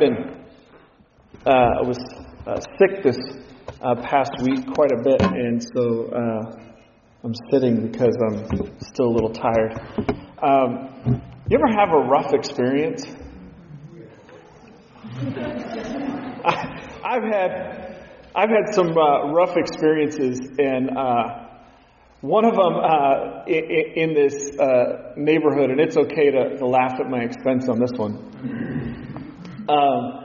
been uh, I was uh, sick this uh, past week quite a bit, and so uh, I'm sitting because I'm still a little tired. Um, you ever have a rough experience? I, have had I've had some uh, rough experiences, and uh, one of them in, in, this neighborhood, and it's okay to, to, laugh at my expense on this one. Um,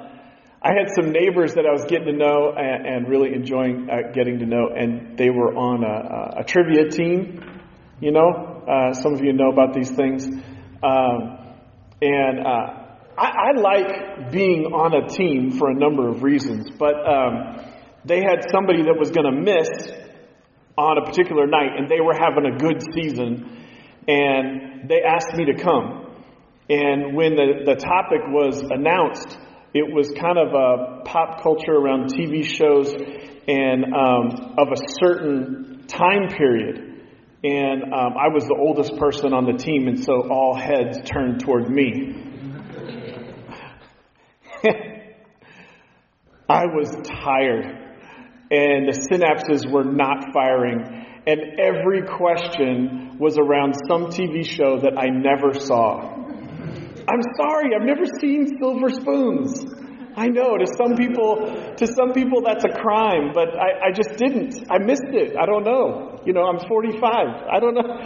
I had some neighbors that I was getting to know and, and really enjoying uh, getting to know, and they were on a, a trivia team. You know, uh, some of you know about these things. Um, and uh, I, I, like being on a team for a number of reasons, but um, they had somebody that was going to miss on a particular night, and they were having a good season, and they asked me to come. And when the, the topic was announced, it was kind of a pop culture around TV shows and um, of a certain time period. And um, I was the oldest person on the team, and so all heads turned toward me. I was tired, and the synapses were not firing, and every question was around some TV show that I never saw. I'm sorry, I've never seen silver spoons. I know to some people, to some people that's a crime, but I, I just didn't. I missed it. I don't know. You know, I'm 45. I don't know.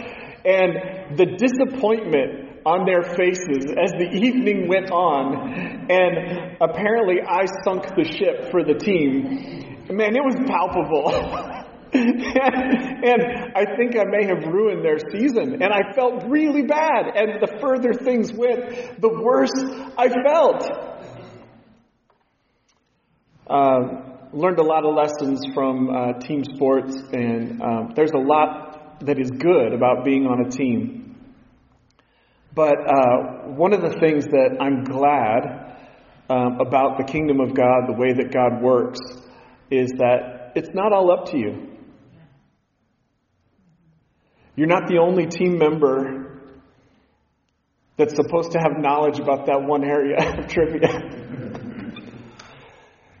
And the disappointment on their faces as the evening went on, and apparently I sunk the ship for the team. Man, it was palpable. and, I think I may have ruined their season. And I felt really bad. And the further things went, the worse I felt. Uh, learned a lot of lessons from uh, team sports, and um, there's a lot that is good about being on a team. But uh, one of the things that I'm glad um, about the kingdom of God, the way that God works, is that it's not all up to you. You're not the only team member that's supposed to have knowledge about that one area of trivia.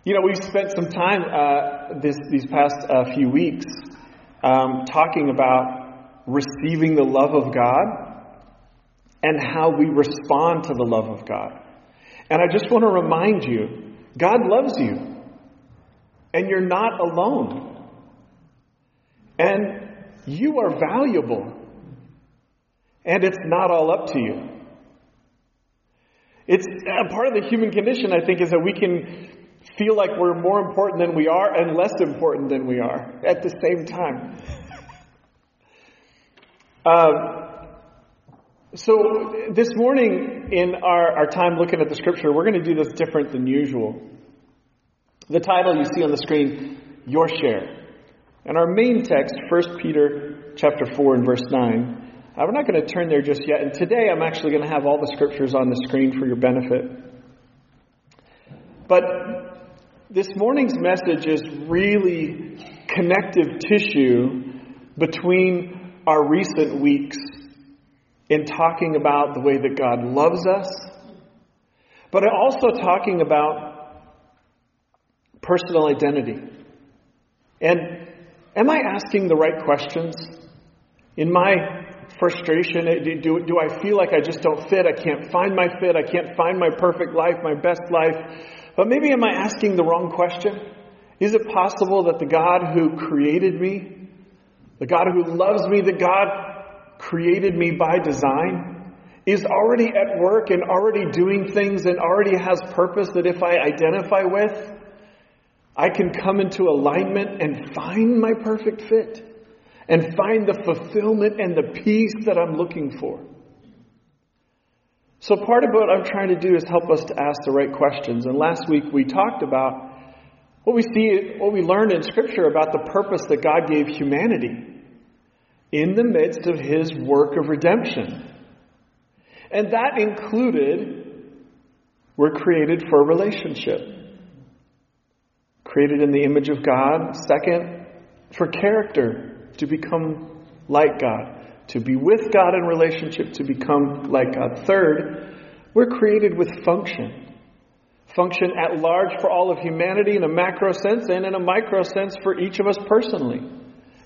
you know, we've spent some time uh, this, these past uh, few weeks um, talking about receiving the love of God and how we respond to the love of God. And I just want to remind you God loves you, and you're not alone. And you are valuable. And it's not all up to you. It's a part of the human condition, I think, is that we can feel like we're more important than we are and less important than we are at the same time. uh, so, this morning in our, our time looking at the scripture, we're going to do this different than usual. The title you see on the screen, Your Share. And our main text, 1 Peter chapter 4 and verse 9. Uh, we're not going to turn there just yet. And today I'm actually going to have all the scriptures on the screen for your benefit. But this morning's message is really connective tissue between our recent weeks in talking about the way that God loves us, but also talking about personal identity. And Am I asking the right questions? In my frustration, do, do I feel like I just don't fit? I can't find my fit. I can't find my perfect life, my best life. But maybe am I asking the wrong question? Is it possible that the God who created me, the God who loves me, the God created me by design, is already at work and already doing things and already has purpose that if I identify with, I can come into alignment and find my perfect fit and find the fulfillment and the peace that I'm looking for. So, part of what I'm trying to do is help us to ask the right questions. And last week we talked about what we see, what we learned in Scripture about the purpose that God gave humanity in the midst of His work of redemption. And that included we're created for a relationship created in the image of God. Second, for character, to become like God. To be with God in relationship, to become like God. Third, we're created with function. function at large for all of humanity in a macro sense and in a micro sense for each of us personally.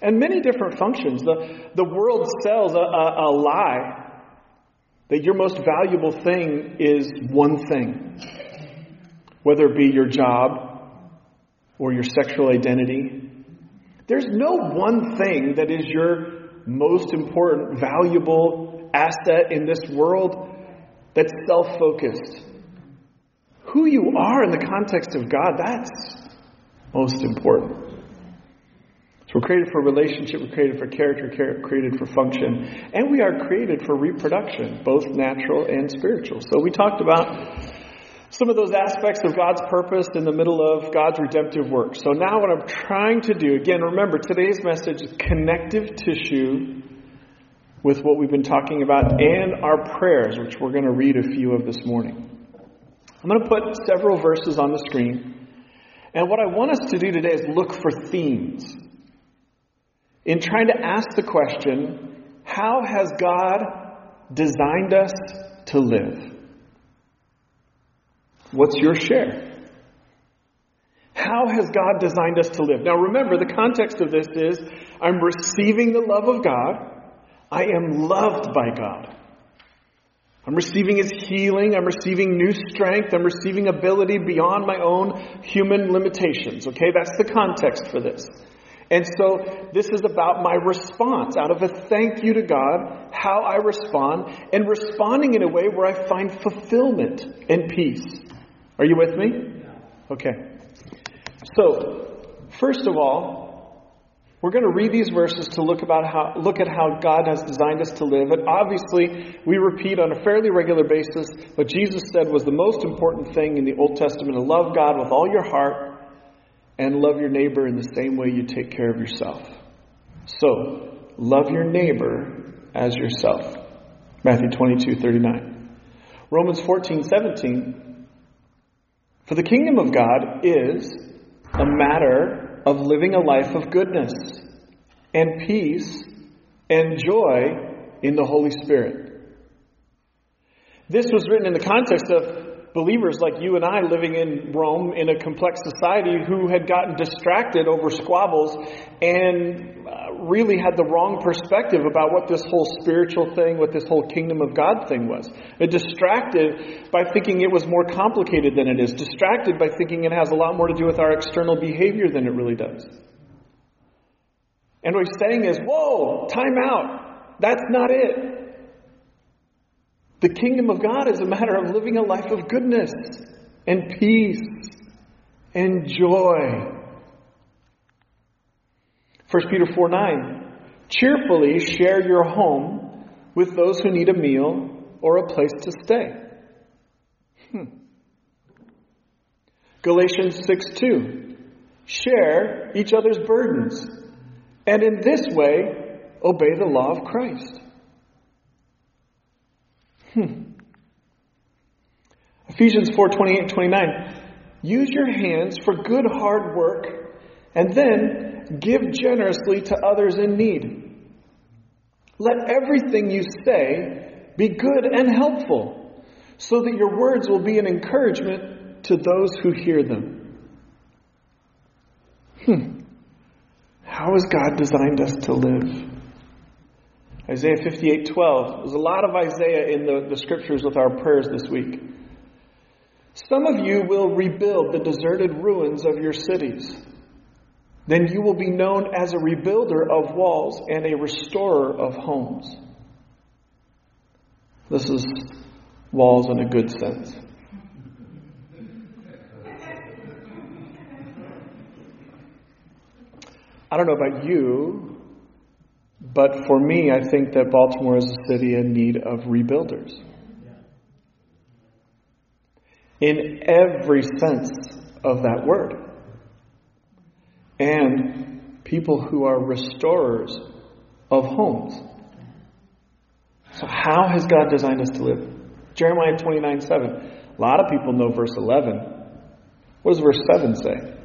And many different functions. The, the world sells a, a, a lie that your most valuable thing is one thing, whether it be your job or your sexual identity. There's no one thing that is your most important, valuable asset in this world that's self focused. Who you are in the context of God, that's most important. So we're created for relationship, we're created for character, created for function, and we are created for reproduction, both natural and spiritual. So we talked about some of those aspects of God's purpose in the middle of God's redemptive work. So now what I'm trying to do, again, remember today's message is connective tissue with what we've been talking about and our prayers, which we're going to read a few of this morning. I'm going to put several verses on the screen. And what I want us to do today is look for themes in trying to ask the question how has God designed us to live? What's your share? How has God designed us to live? Now remember, the context of this is I'm receiving the love of God. I am loved by God. I'm receiving His healing. I'm receiving new strength. I'm receiving ability beyond my own human limitations. Okay, that's the context for this. And so this is about my response out of a thank you to God, how I respond, and responding in a way where I find fulfillment and peace. Are you with me? Okay. So, first of all, we're going to read these verses to look about how look at how God has designed us to live. And obviously, we repeat on a fairly regular basis what Jesus said was the most important thing in the Old Testament to love God with all your heart, and love your neighbor in the same way you take care of yourself. So, love your neighbor as yourself. Matthew 22, 39. Romans 14, 17. For the kingdom of God is a matter of living a life of goodness and peace and joy in the Holy Spirit. This was written in the context of believers like you and I living in Rome in a complex society who had gotten distracted over squabbles and uh, really had the wrong perspective about what this whole spiritual thing, what this whole kingdom of God thing was. They're distracted by thinking it was more complicated than it is, distracted by thinking it has a lot more to do with our external behavior than it really does. And what he's saying is, whoa, time out. That's not it. The kingdom of God is a matter of living a life of goodness and peace and joy. 1 Peter 4 9. Cheerfully share your home with those who need a meal or a place to stay. Hmm. Galatians 6 2. Share each other's burdens, and in this way obey the law of Christ. Hmm. Ephesians 4 28 29. Use your hands for good hard work and then give generously to others in need. Let everything you say be good and helpful, so that your words will be an encouragement to those who hear them. Hmm. How has God designed us to live? Isaiah 58:12. There's a lot of Isaiah in the, the scriptures with our prayers this week. Some of you will rebuild the deserted ruins of your cities. Then you will be known as a rebuilder of walls and a restorer of homes. This is walls in a good sense. I don't know about you, but for me, I think that Baltimore is a city in need of rebuilders. In every sense of that word. And people who are restorers of homes. So, how has God designed us to live? Jeremiah 29 7. A lot of people know verse 11. What does verse 7 say?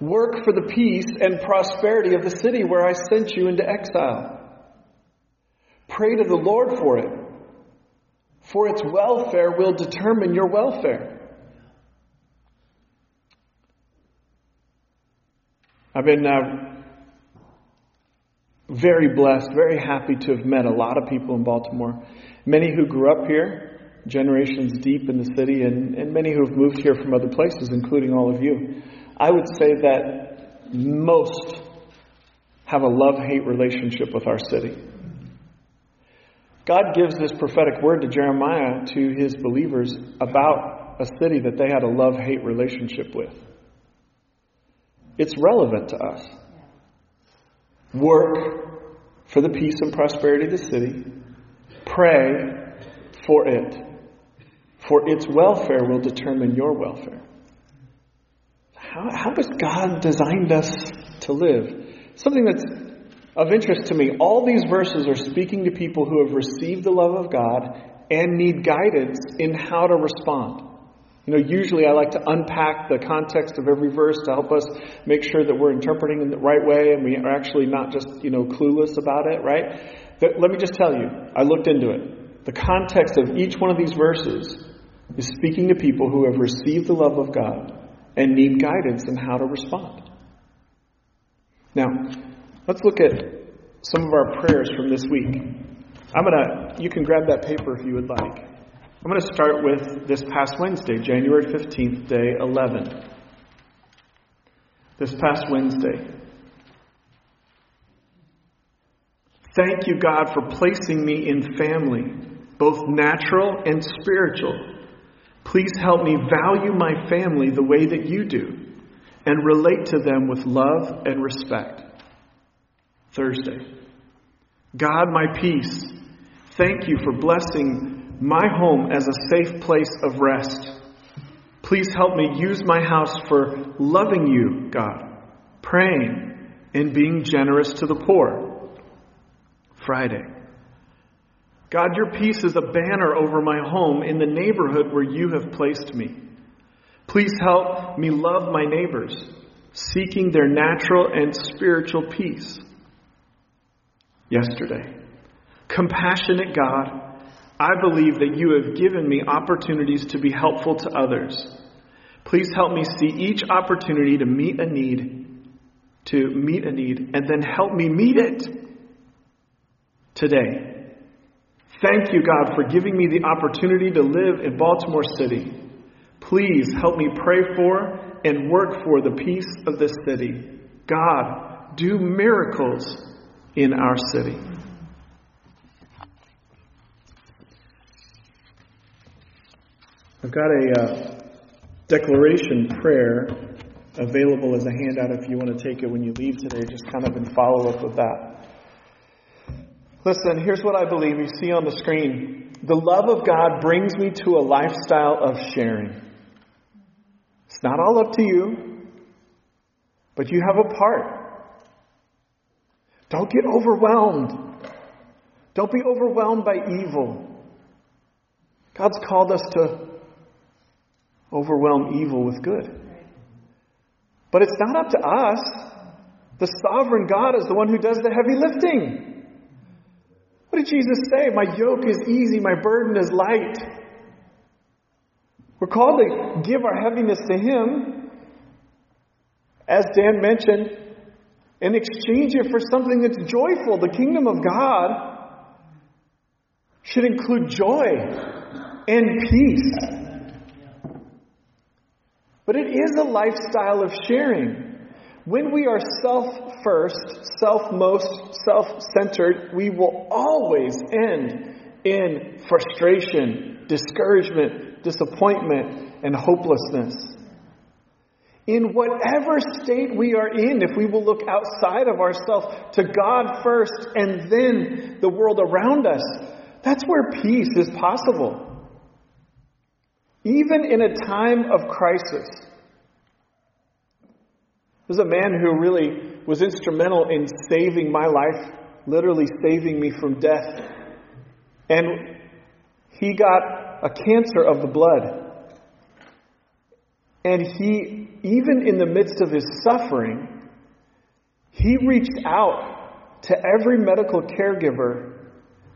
Work for the peace and prosperity of the city where I sent you into exile. Pray to the Lord for it, for its welfare will determine your welfare. I've been uh, very blessed, very happy to have met a lot of people in Baltimore. Many who grew up here, generations deep in the city, and, and many who have moved here from other places, including all of you. I would say that most have a love hate relationship with our city. God gives this prophetic word to Jeremiah to his believers about a city that they had a love hate relationship with. It's relevant to us. Work for the peace and prosperity of the city. Pray for it. For its welfare will determine your welfare. How, how has God designed us to live? Something that's of interest to me. All these verses are speaking to people who have received the love of God and need guidance in how to respond. You know, usually I like to unpack the context of every verse to help us make sure that we're interpreting in the right way and we are actually not just, you know, clueless about it, right? But let me just tell you, I looked into it. The context of each one of these verses is speaking to people who have received the love of God and need guidance in how to respond. Now, let's look at some of our prayers from this week. I'm going to, you can grab that paper if you would like. I'm going to start with this past Wednesday, January 15th, day 11. This past Wednesday. Thank you, God, for placing me in family, both natural and spiritual. Please help me value my family the way that you do and relate to them with love and respect. Thursday. God, my peace, thank you for blessing my home as a safe place of rest. Please help me use my house for loving you, God, praying, and being generous to the poor. Friday. God, your peace is a banner over my home in the neighborhood where you have placed me. Please help me love my neighbors, seeking their natural and spiritual peace. Yesterday. Compassionate God, I believe that you have given me opportunities to be helpful to others. Please help me see each opportunity to meet a need, to meet a need, and then help me meet it today. Thank you, God, for giving me the opportunity to live in Baltimore City. Please help me pray for and work for the peace of this city. God, do miracles in our city. I've got a uh, declaration prayer available as a handout if you want to take it when you leave today, just kind of in follow up with that. Listen, here's what I believe you see on the screen. The love of God brings me to a lifestyle of sharing. It's not all up to you, but you have a part. Don't get overwhelmed. Don't be overwhelmed by evil. God's called us to overwhelm evil with good. But it's not up to us. The sovereign God is the one who does the heavy lifting. What did Jesus say? My yoke is easy, my burden is light. We're called to give our heaviness to Him, as Dan mentioned, and exchange it for something that's joyful. The kingdom of God should include joy and peace. But it is a lifestyle of sharing. When we are self first, self most, self centered, we will always end in frustration, discouragement, disappointment, and hopelessness. In whatever state we are in, if we will look outside of ourselves to God first and then the world around us, that's where peace is possible. Even in a time of crisis. There's a man who really was instrumental in saving my life, literally saving me from death. And he got a cancer of the blood. And he, even in the midst of his suffering, he reached out to every medical caregiver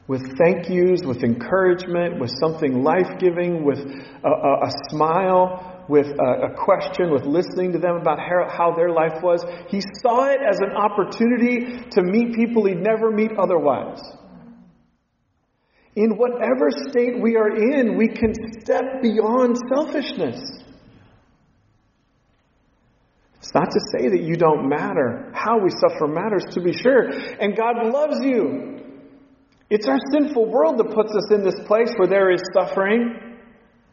with thank yous, with encouragement, with something life giving, with a, a, a, smile, with a, question, with listening to them about how their life was. He saw it as an opportunity to meet people he'd never meet otherwise. In whatever state we are in, we can step beyond selfishness. It's not to say that you don't matter. How we suffer matters, to be sure. And God loves you. It's our sinful world that puts us in this place where there is suffering,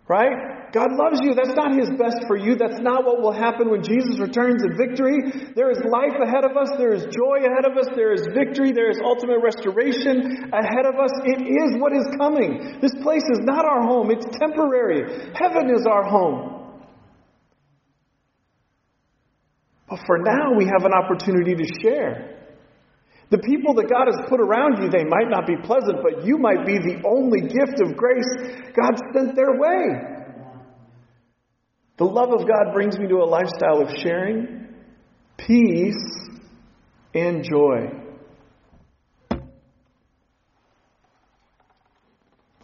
right? God loves you. That's not His best for you. That's not what will happen when Jesus returns in victory. There is life ahead of us. There is joy ahead of us. There is victory. There is ultimate restoration ahead of us. It is what is coming. This place is not our home. It's temporary. Heaven is our home. But for now, we have an opportunity to share. The people that God has put around you, they might not be pleasant, but you might be the only gift of grace God sent their way. The love of God brings me to a lifestyle of sharing, peace, and joy.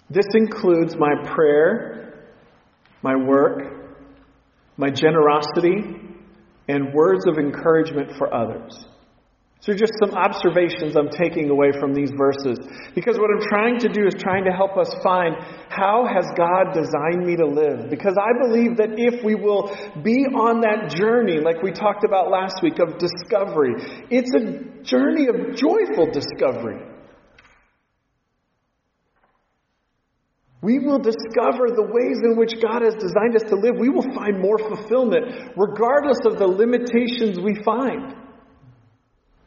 This includes my prayer, my work, my generosity, and words of encouragement for others. So, just some observations I'm taking away from these verses. Because what I'm trying to do is trying to help us find how has God designed me to live? Because I believe that if we will be on that journey, like we talked about last week, of discovery, it's a journey of joyful discovery. we will discover the ways in which God has designed us to live. We will find more fulfillment, regardless of the limitations we find,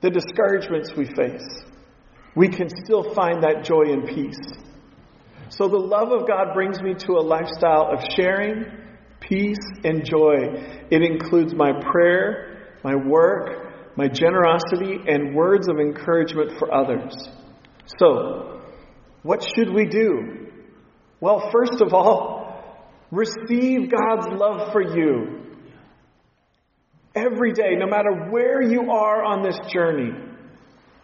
the discouragements we face. We can still find that joy and peace. So, the love of God brings me to a lifestyle of sharing, peace, and joy. It includes my prayer, my work, my generosity, and words of encouragement for others. So, what should we do? Well, first of all, receive God's love for you. Every day, no matter where you are on this journey,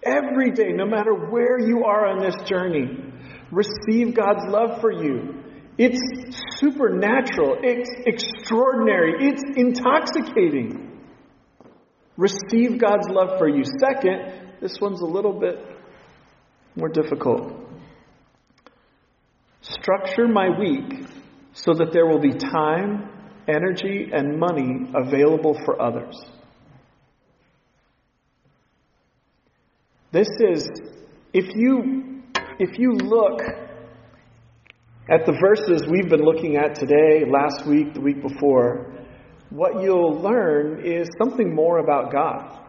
every day, no matter where you are on this journey, receive God's love for you. It's supernatural, it's extraordinary, it's intoxicating. Receive God's love for you. Second, this one's a little bit more difficult. Structure my week so that there will be time, energy, and money available for others. This is, if you, if you look at the verses we've been looking at today, last week, the week before, what you'll learn is something more about God.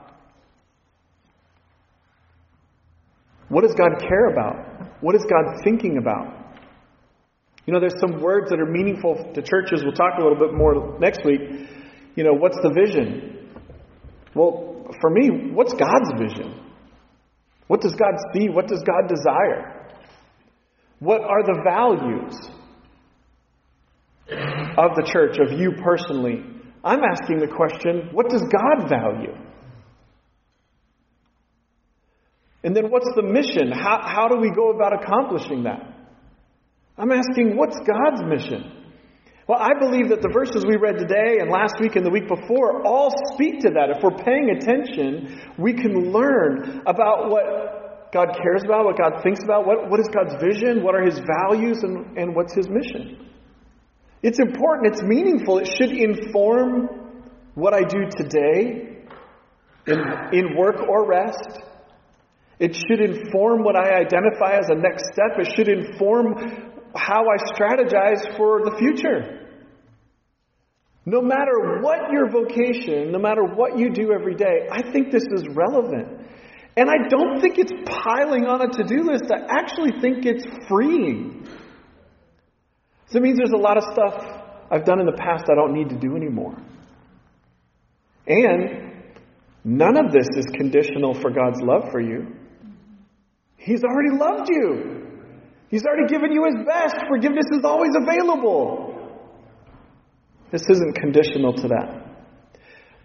What does God care about? What is God thinking about? You know, there's some words that are meaningful to churches. We'll talk a little bit more next week. You know, what's the vision? Well, for me, what's God's vision? What does God see? What does God desire? What are the values of the church, of you personally? I'm asking the question what does God value? And then what's the mission? How, how do we go about accomplishing that? I'm asking, what's God's mission? Well, I believe that the verses we read today and last week and the week before all speak to that. If we're paying attention, we can learn about what God cares about, what God thinks about, what, what is God's vision, what are His values, and, and what's His mission. It's important, it's meaningful, it should inform what I do today in, in work or rest. It should inform what I identify as a next step. It should inform how I strategize for the future. No matter what your vocation, no matter what you do every day, I think this is relevant. And I don't think it's piling on a to do list. I actually think it's freeing. So it means there's a lot of stuff I've done in the past I don't need to do anymore. And none of this is conditional for God's love for you. He's already loved you. He's already given you His best. Forgiveness is always available. This isn't conditional to that.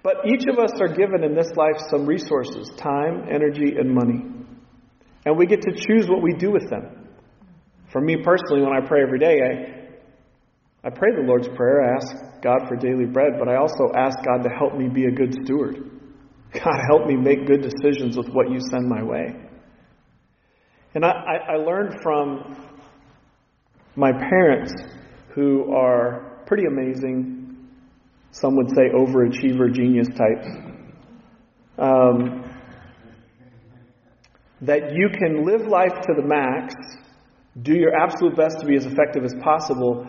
But each of us are given in this life some resources time, energy, and money. And we get to choose what we do with them. For me personally, when I pray every day, I pray the Lord's Prayer, I ask God for daily bread, but I also ask God to help me be a good steward. God, help me make good decisions with what you send my way. And I, I, learned from my parents, who are pretty amazing, some would say overachiever genius types, um, that you can live life to the max, do your absolute best to be as effective as possible,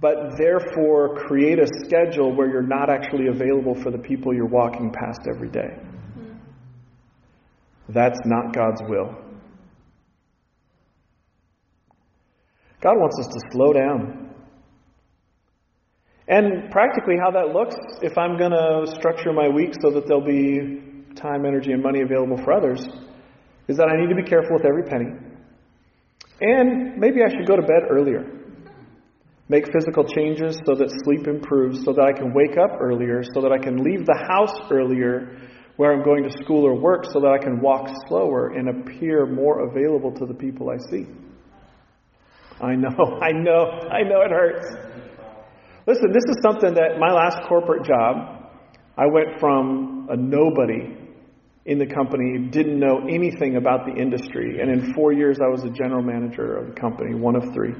but therefore create a schedule where you're not actually available for the people you're walking past every day. That's not God's will. God wants us to slow down. And practically, how that looks, if I'm going to structure my week so that there'll be time, energy, and money available for others, is that I need to be careful with every penny. And maybe I should go to bed earlier. Make physical changes so that sleep improves, so that I can wake up earlier, so that I can leave the house earlier where I'm going to school or work, so that I can walk slower and appear more available to the people I see. I know, I know, I know it hurts. Listen, this is something that my last corporate job, I went from a nobody in the company, didn't know anything about the industry, and in four years I was a general manager of the company, one of three.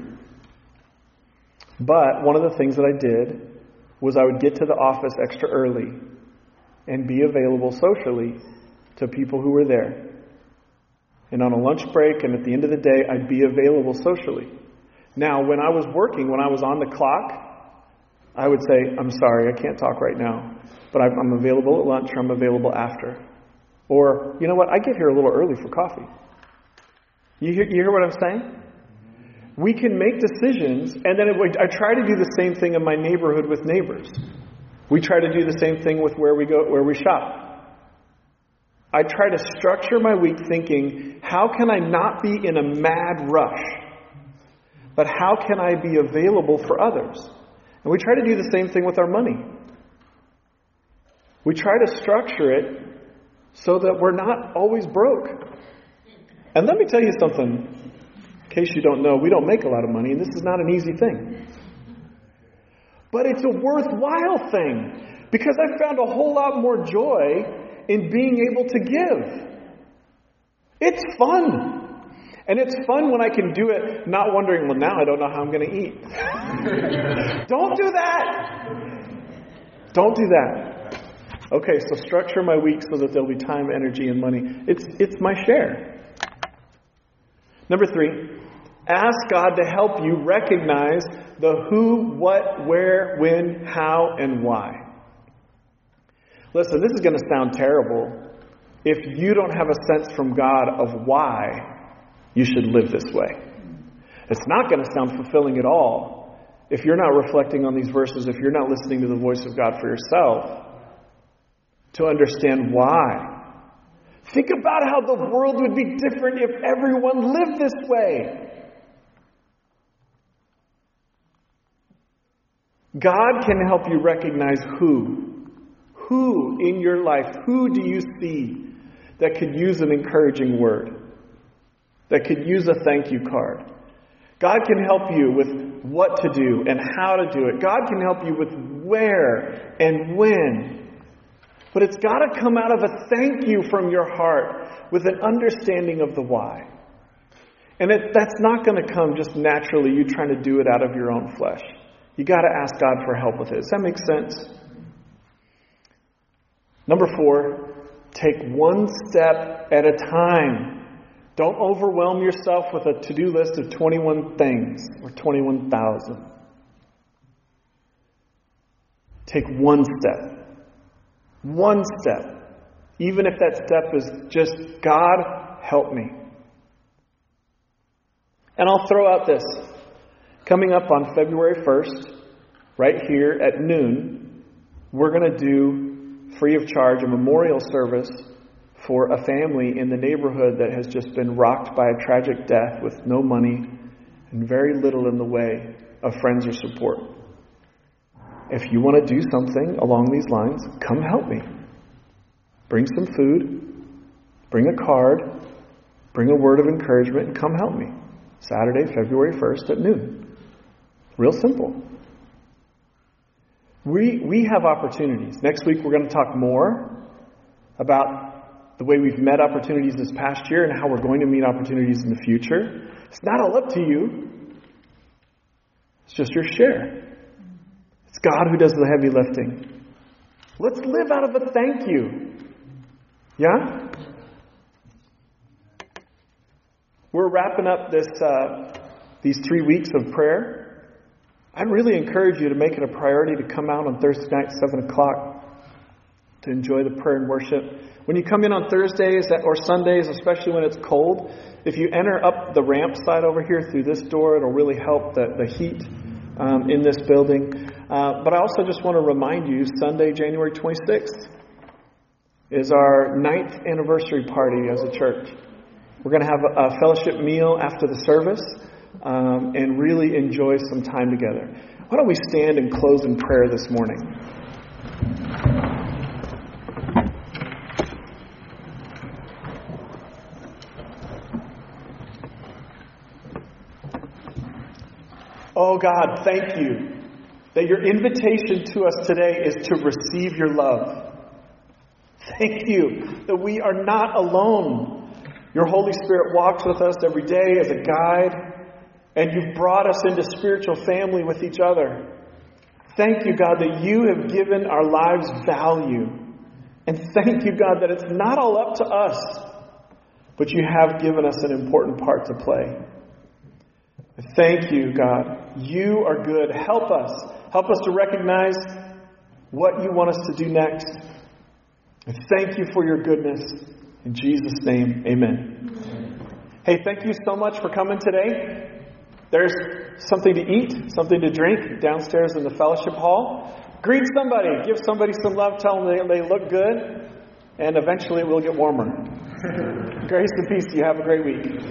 But one of the things that I did was I would get to the office extra early and be available socially to people who were there. And on a lunch break and at the end of the day, I'd be available socially. Now, when I was working, when I was on the clock, I would say, I'm sorry, I can't talk right now, but I'm available at lunch or I'm available after. Or, you know what, I get here a little early for coffee. You hear, you hear what I'm saying? We can make decisions, and then I try to do the same thing in my neighborhood with neighbors. We try to do the same thing with where we go, where we shop. I try to structure my week thinking, how can I not be in a mad rush? But how can I be available for others? And we try to do the same thing with our money. We try to structure it so that we're not always broke. And let me tell you something, in case you don't know, we don't make a lot of money, and this is not an easy thing. But it's a worthwhile thing because I found a whole lot more joy in being able to give. It's fun. And it's fun when I can do it not wondering, well, now I don't know how I'm going to eat. don't do that. Don't do that. Okay, so structure my week so that there'll be time, energy, and money. It's, it's my share. Number three, ask God to help you recognize the who, what, where, when, how, and why. Listen, this is going to sound terrible if you don't have a sense from God of why you should live this way. It's not going to sound fulfilling at all if you're not reflecting on these verses, if you're not listening to the voice of God for yourself to understand why. Think about how the world would be different if everyone lived this way. God can help you recognize who. Who in your life, who do you see that could use an encouraging word? That could use a thank you card. God can help you with what to do and how to do it. God can help you with where and when. But it's got to come out of a thank you from your heart with an understanding of the why. And it, that's not going to come just naturally, you trying to do it out of your own flesh. You got to ask God for help with it. Does that make sense? Number four, take one step at a time. Don't overwhelm yourself with a to do list of 21 things or 21,000. Take one step. One step. Even if that step is just, God, help me. And I'll throw out this. Coming up on February 1st, right here at noon, we're going to do free of charge a memorial service for a family in the neighborhood that has just been rocked by a tragic death with no money and very little in the way of friends or support. If you want to do something along these lines, come help me. Bring some food, bring a card, bring a word of encouragement, and come help me. Saturday, February 1st at noon. Real simple. We, we have opportunities. Next week, we're going to talk more about the way we've met opportunities this past year and how we're going to meet opportunities in the future. It's not all up to you, it's just your share. It's God who does the heavy lifting. Let's live out of a thank you. Yeah? We're wrapping up this, uh, these three weeks of prayer. I'd really encourage you to make it a priority to come out on Thursday night, 7 o'clock, to enjoy the prayer and worship. When you come in on Thursdays or Sundays, especially when it's cold, if you enter up the ramp side over here through this door, it'll really help the, the heat um, in this building. Uh, but I also just want to remind you Sunday, January 26th, is our ninth anniversary party as a church. We're going to have a, a fellowship meal after the service um, and really enjoy some time together. Why don't we stand and close in prayer this morning? Oh God, thank you that your invitation to us today is to receive your love. Thank you that we are not alone. Your Holy Spirit walks with us every day as a guide, and you've brought us into spiritual family with each other. Thank you, God, that you have given our lives value. And thank you, God, that it's not all up to us, but you have given us an important part to play. Thank you, God. You are good. Help us. Help us to recognize what you want us to do next. And thank you for your goodness. In Jesus' name, amen. Hey, thank you so much for coming today. There's something to eat, something to drink downstairs in the fellowship hall. Greet somebody, give somebody some love, tell them they, they look good, and eventually it will get warmer. Grace and peace to you. Have a great week.